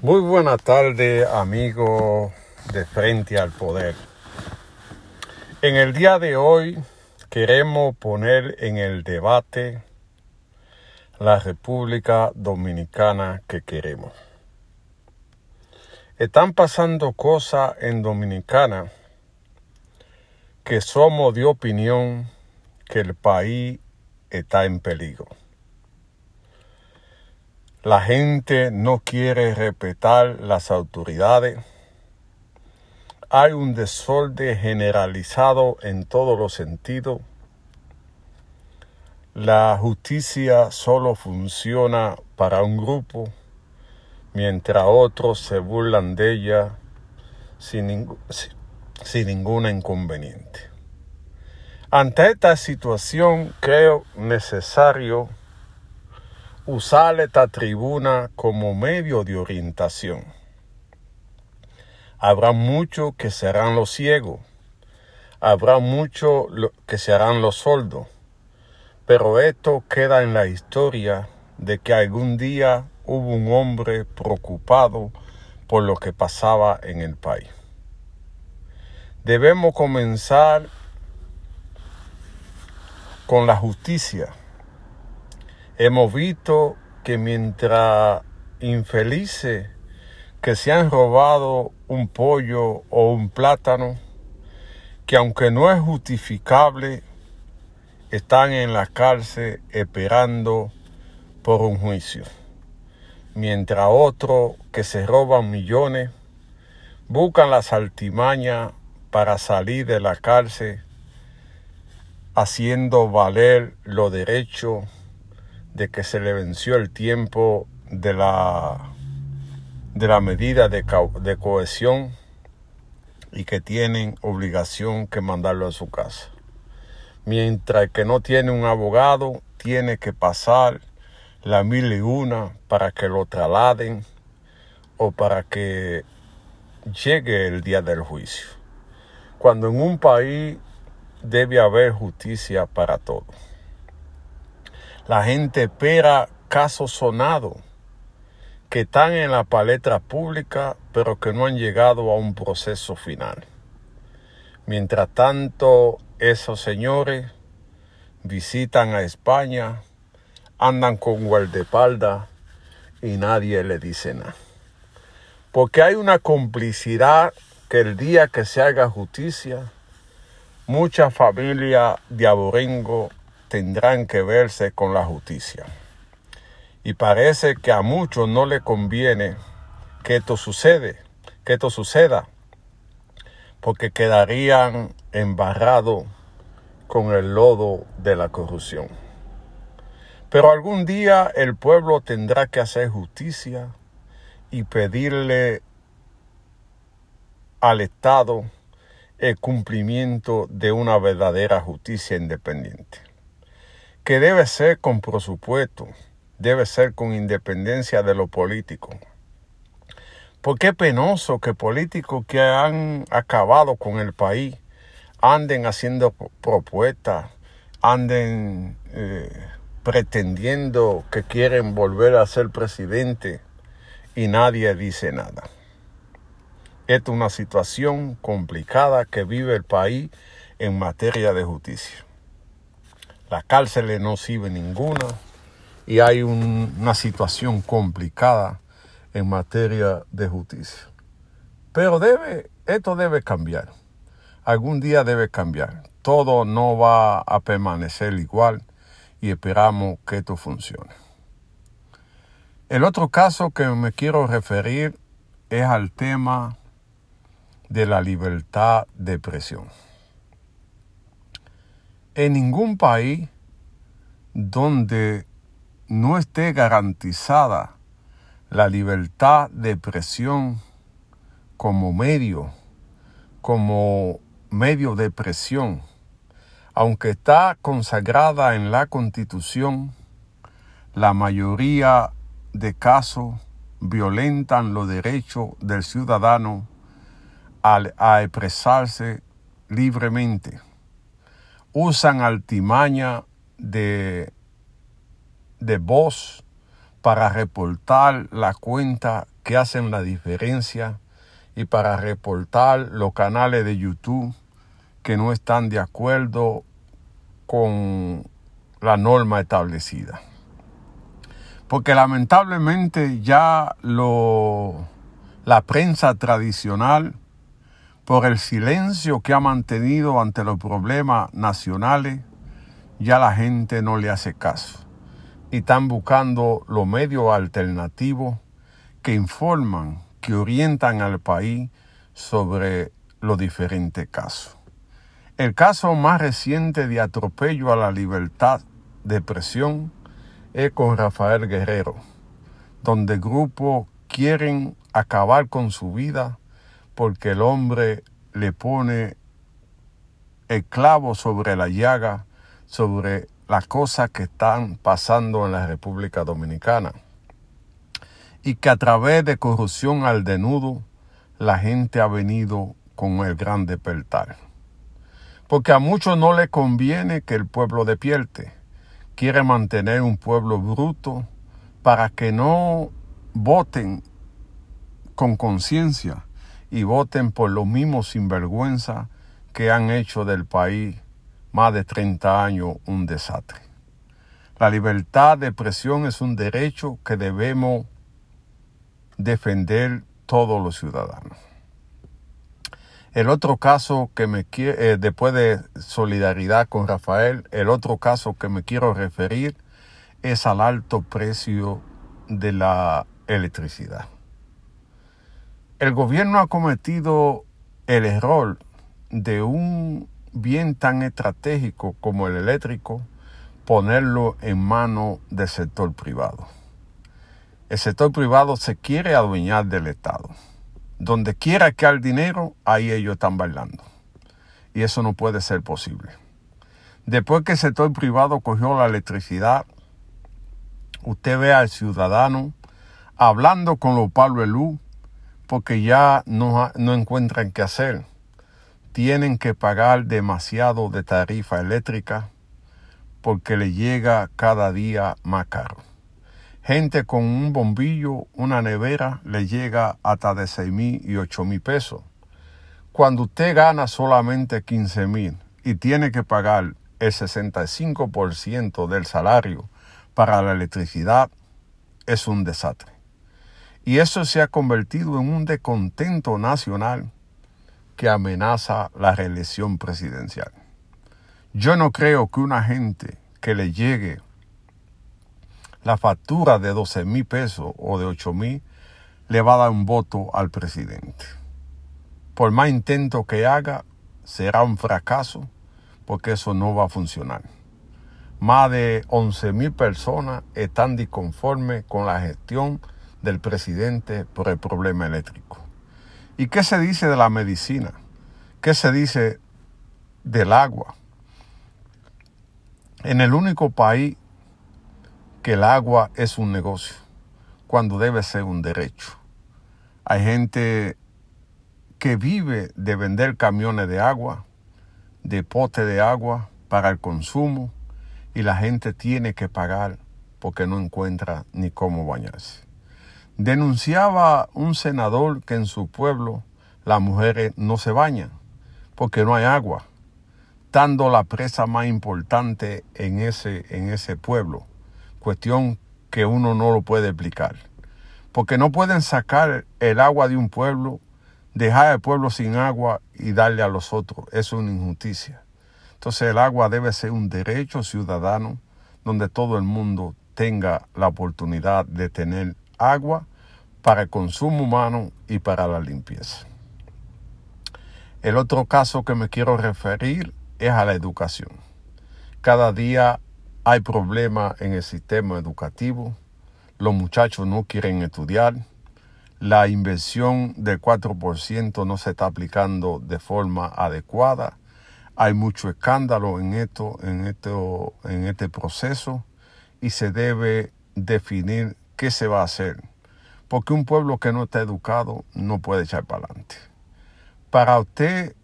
Muy buena tarde, amigo de Frente al Poder. En el día de hoy queremos poner en el debate la República Dominicana que queremos. Están pasando cosas en Dominicana que somos de opinión que el país está en peligro. La gente no quiere respetar las autoridades. Hay un desorden generalizado en todos los sentidos. La justicia solo funciona para un grupo, mientras otros se burlan de ella sin, ningún inconveniente. Ante esta situación creo necesario usar esta tribuna como medio de orientación. Habrá muchos que serán los ciegos, habrá muchos que serán los sordos, pero esto queda en la historia de que algún día hubo un hombre preocupado por lo que pasaba en el país. Debemos comenzar con la justicia Hemos visto que mientras infelices que se han robado un pollo o un plátano, que aunque no es justificable, están en la cárcel esperando por un juicio. Mientras otros que se roban millones buscan las altimañas para salir de la cárcel haciendo valer los derechos de que se le venció el tiempo de la, de la medida de, cohesión y que tienen obligación que mandarlo a su casa. Mientras que no tiene un abogado, tiene que pasar la mil y una para que lo trasladen o para que llegue el día del juicio. Cuando en un país debe haber justicia para todos. La gente espera casos sonados que están en la palestra pública pero que no han llegado a un proceso final. Mientras tanto, esos señores visitan a España, andan con guardaespaldas y nadie le dice nada. Porque hay una complicidad que el día que se haga justicia, muchas familias de aborengo tendrán que verse con la justicia. Y parece que a muchos no le conviene que esto sucede, que esto suceda, porque quedarían embarrados con el lodo de la corrupción. Pero algún día el pueblo tendrá que hacer justicia y pedirle al Estado el cumplimiento de una verdadera justicia independiente que debe ser con presupuesto, debe ser con independencia de lo político. Porque es penoso que políticos que han acabado con el país anden haciendo propuestas, anden eh, pretendiendo que quieren volver a ser presidente y nadie dice nada. Es una situación complicada que vive el país en materia de justicia. Las cárceles no sirven ninguna y hay una situación complicada en materia de justicia. Pero debe, esto debe cambiar. Algún día debe cambiar. Todo no va a permanecer igual y esperamos que esto funcione. El otro caso que me quiero referir es al tema de la libertad de expresión. En ningún país donde no esté garantizada la libertad de expresión como medio, como medio de presión, aunque está consagrada en la Constitución, la mayoría de casos violentan los derechos del ciudadano a expresarse libremente usan altimaña de, de voz para reportar la cuenta que hacen la diferencia y para reportar los canales de YouTube que no están de acuerdo con la norma establecida. Porque lamentablemente ya lo, la prensa tradicional, por el silencio que ha mantenido ante los problemas nacionales, ya la gente no le hace caso. Y están buscando los medios alternativos que informan, que orientan al país sobre los diferentes casos. El caso más reciente de atropello a la libertad de presión es con Rafael Guerrero, donde grupos quieren acabar con su vida porque el hombre le pone el clavo sobre la llaga, sobre las cosas que están pasando en la República Dominicana. Y que a través de corrupción al denudo, la gente ha venido con el gran despertar porque a muchos no le conviene que el pueblo despierte. Quiere mantener un pueblo bruto para que no voten con conciencia y voten por los mismos sinvergüenza que han hecho del país más de 30 años un desastre. La libertad de expresión es un derecho que debemos defender todos los ciudadanos. El otro caso que me eh, después de solidaridad con Rafael, el otro caso que me quiero referir es al alto precio de la electricidad. El gobierno ha cometido el error de un bien tan estratégico como el eléctrico, ponerlo en manos del sector privado. El sector privado se quiere adueñar del Estado. Donde quiera que hay dinero, ahí ellos están bailando. Y eso no puede ser posible. Después que el sector privado cogió la electricidad, usted ve al ciudadano hablando con los palos de luz porque ya no, no encuentran qué hacer. Tienen que pagar demasiado de tarifa eléctrica porque le llega cada día más caro. Gente con un bombillo, una nevera, le llega hasta de 6 mil y 8 mil pesos. Cuando usted gana solamente 15 mil y tiene que pagar el 65% del salario para la electricidad, es un desastre. Y eso se ha convertido en un descontento nacional que amenaza la reelección presidencial. Yo no creo que una gente que le llegue la factura de 12 mil pesos o de 8 mil le va a dar un voto al presidente. Por más intento que haga, será un fracaso porque eso no va a funcionar. Más de 11 mil personas están disconformes con la gestión del presidente por el problema eléctrico. ¿Y qué se dice de la medicina? ¿Qué se dice del agua? En el único país que el agua es un negocio, cuando debe ser un derecho. Hay gente que vive de vender camiones de agua, de pote de agua para el consumo, y la gente tiene que pagar porque no encuentra ni cómo bañarse. Denunciaba un senador que en su pueblo las mujeres no se bañan porque no hay agua, dando la presa más importante en ese, en ese pueblo cuestión que uno no lo puede explicar. Porque no pueden sacar el agua de un pueblo, dejar al pueblo sin agua y darle a los otros. Es una injusticia. Entonces el agua debe ser un derecho ciudadano donde todo el mundo tenga la oportunidad de tener agua para el consumo humano y para la limpieza. El otro caso que me quiero referir es a la educación. Cada día hay problemas en el sistema educativo, los muchachos no quieren estudiar, la inversión del 4% no se está aplicando de forma adecuada, hay mucho escándalo en esto, en esto, en este proceso y se debe definir qué se va a hacer, porque un pueblo que no está educado no puede echar para adelante. Para usted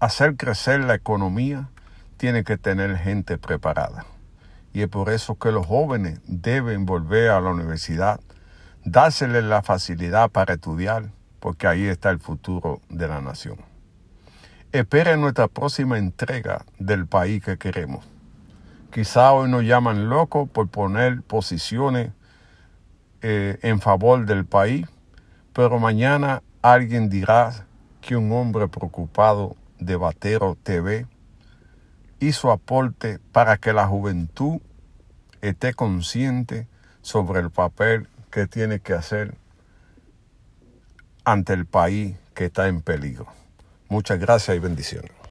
hacer crecer la economía, tiene que tener gente preparada. Y es por eso que los jóvenes deben volver a la universidad, dársele la facilidad para estudiar, porque ahí está el futuro de la nación. Espere nuestra próxima entrega del país que queremos. Quizá hoy nos llaman locos por poner posiciones eh, en favor del país, pero mañana alguien dirá que un hombre preocupado de Batero TV hizo aporte para que la juventud esté consciente sobre el papel que tiene que hacer ante el país que está en peligro. Muchas gracias y bendiciones.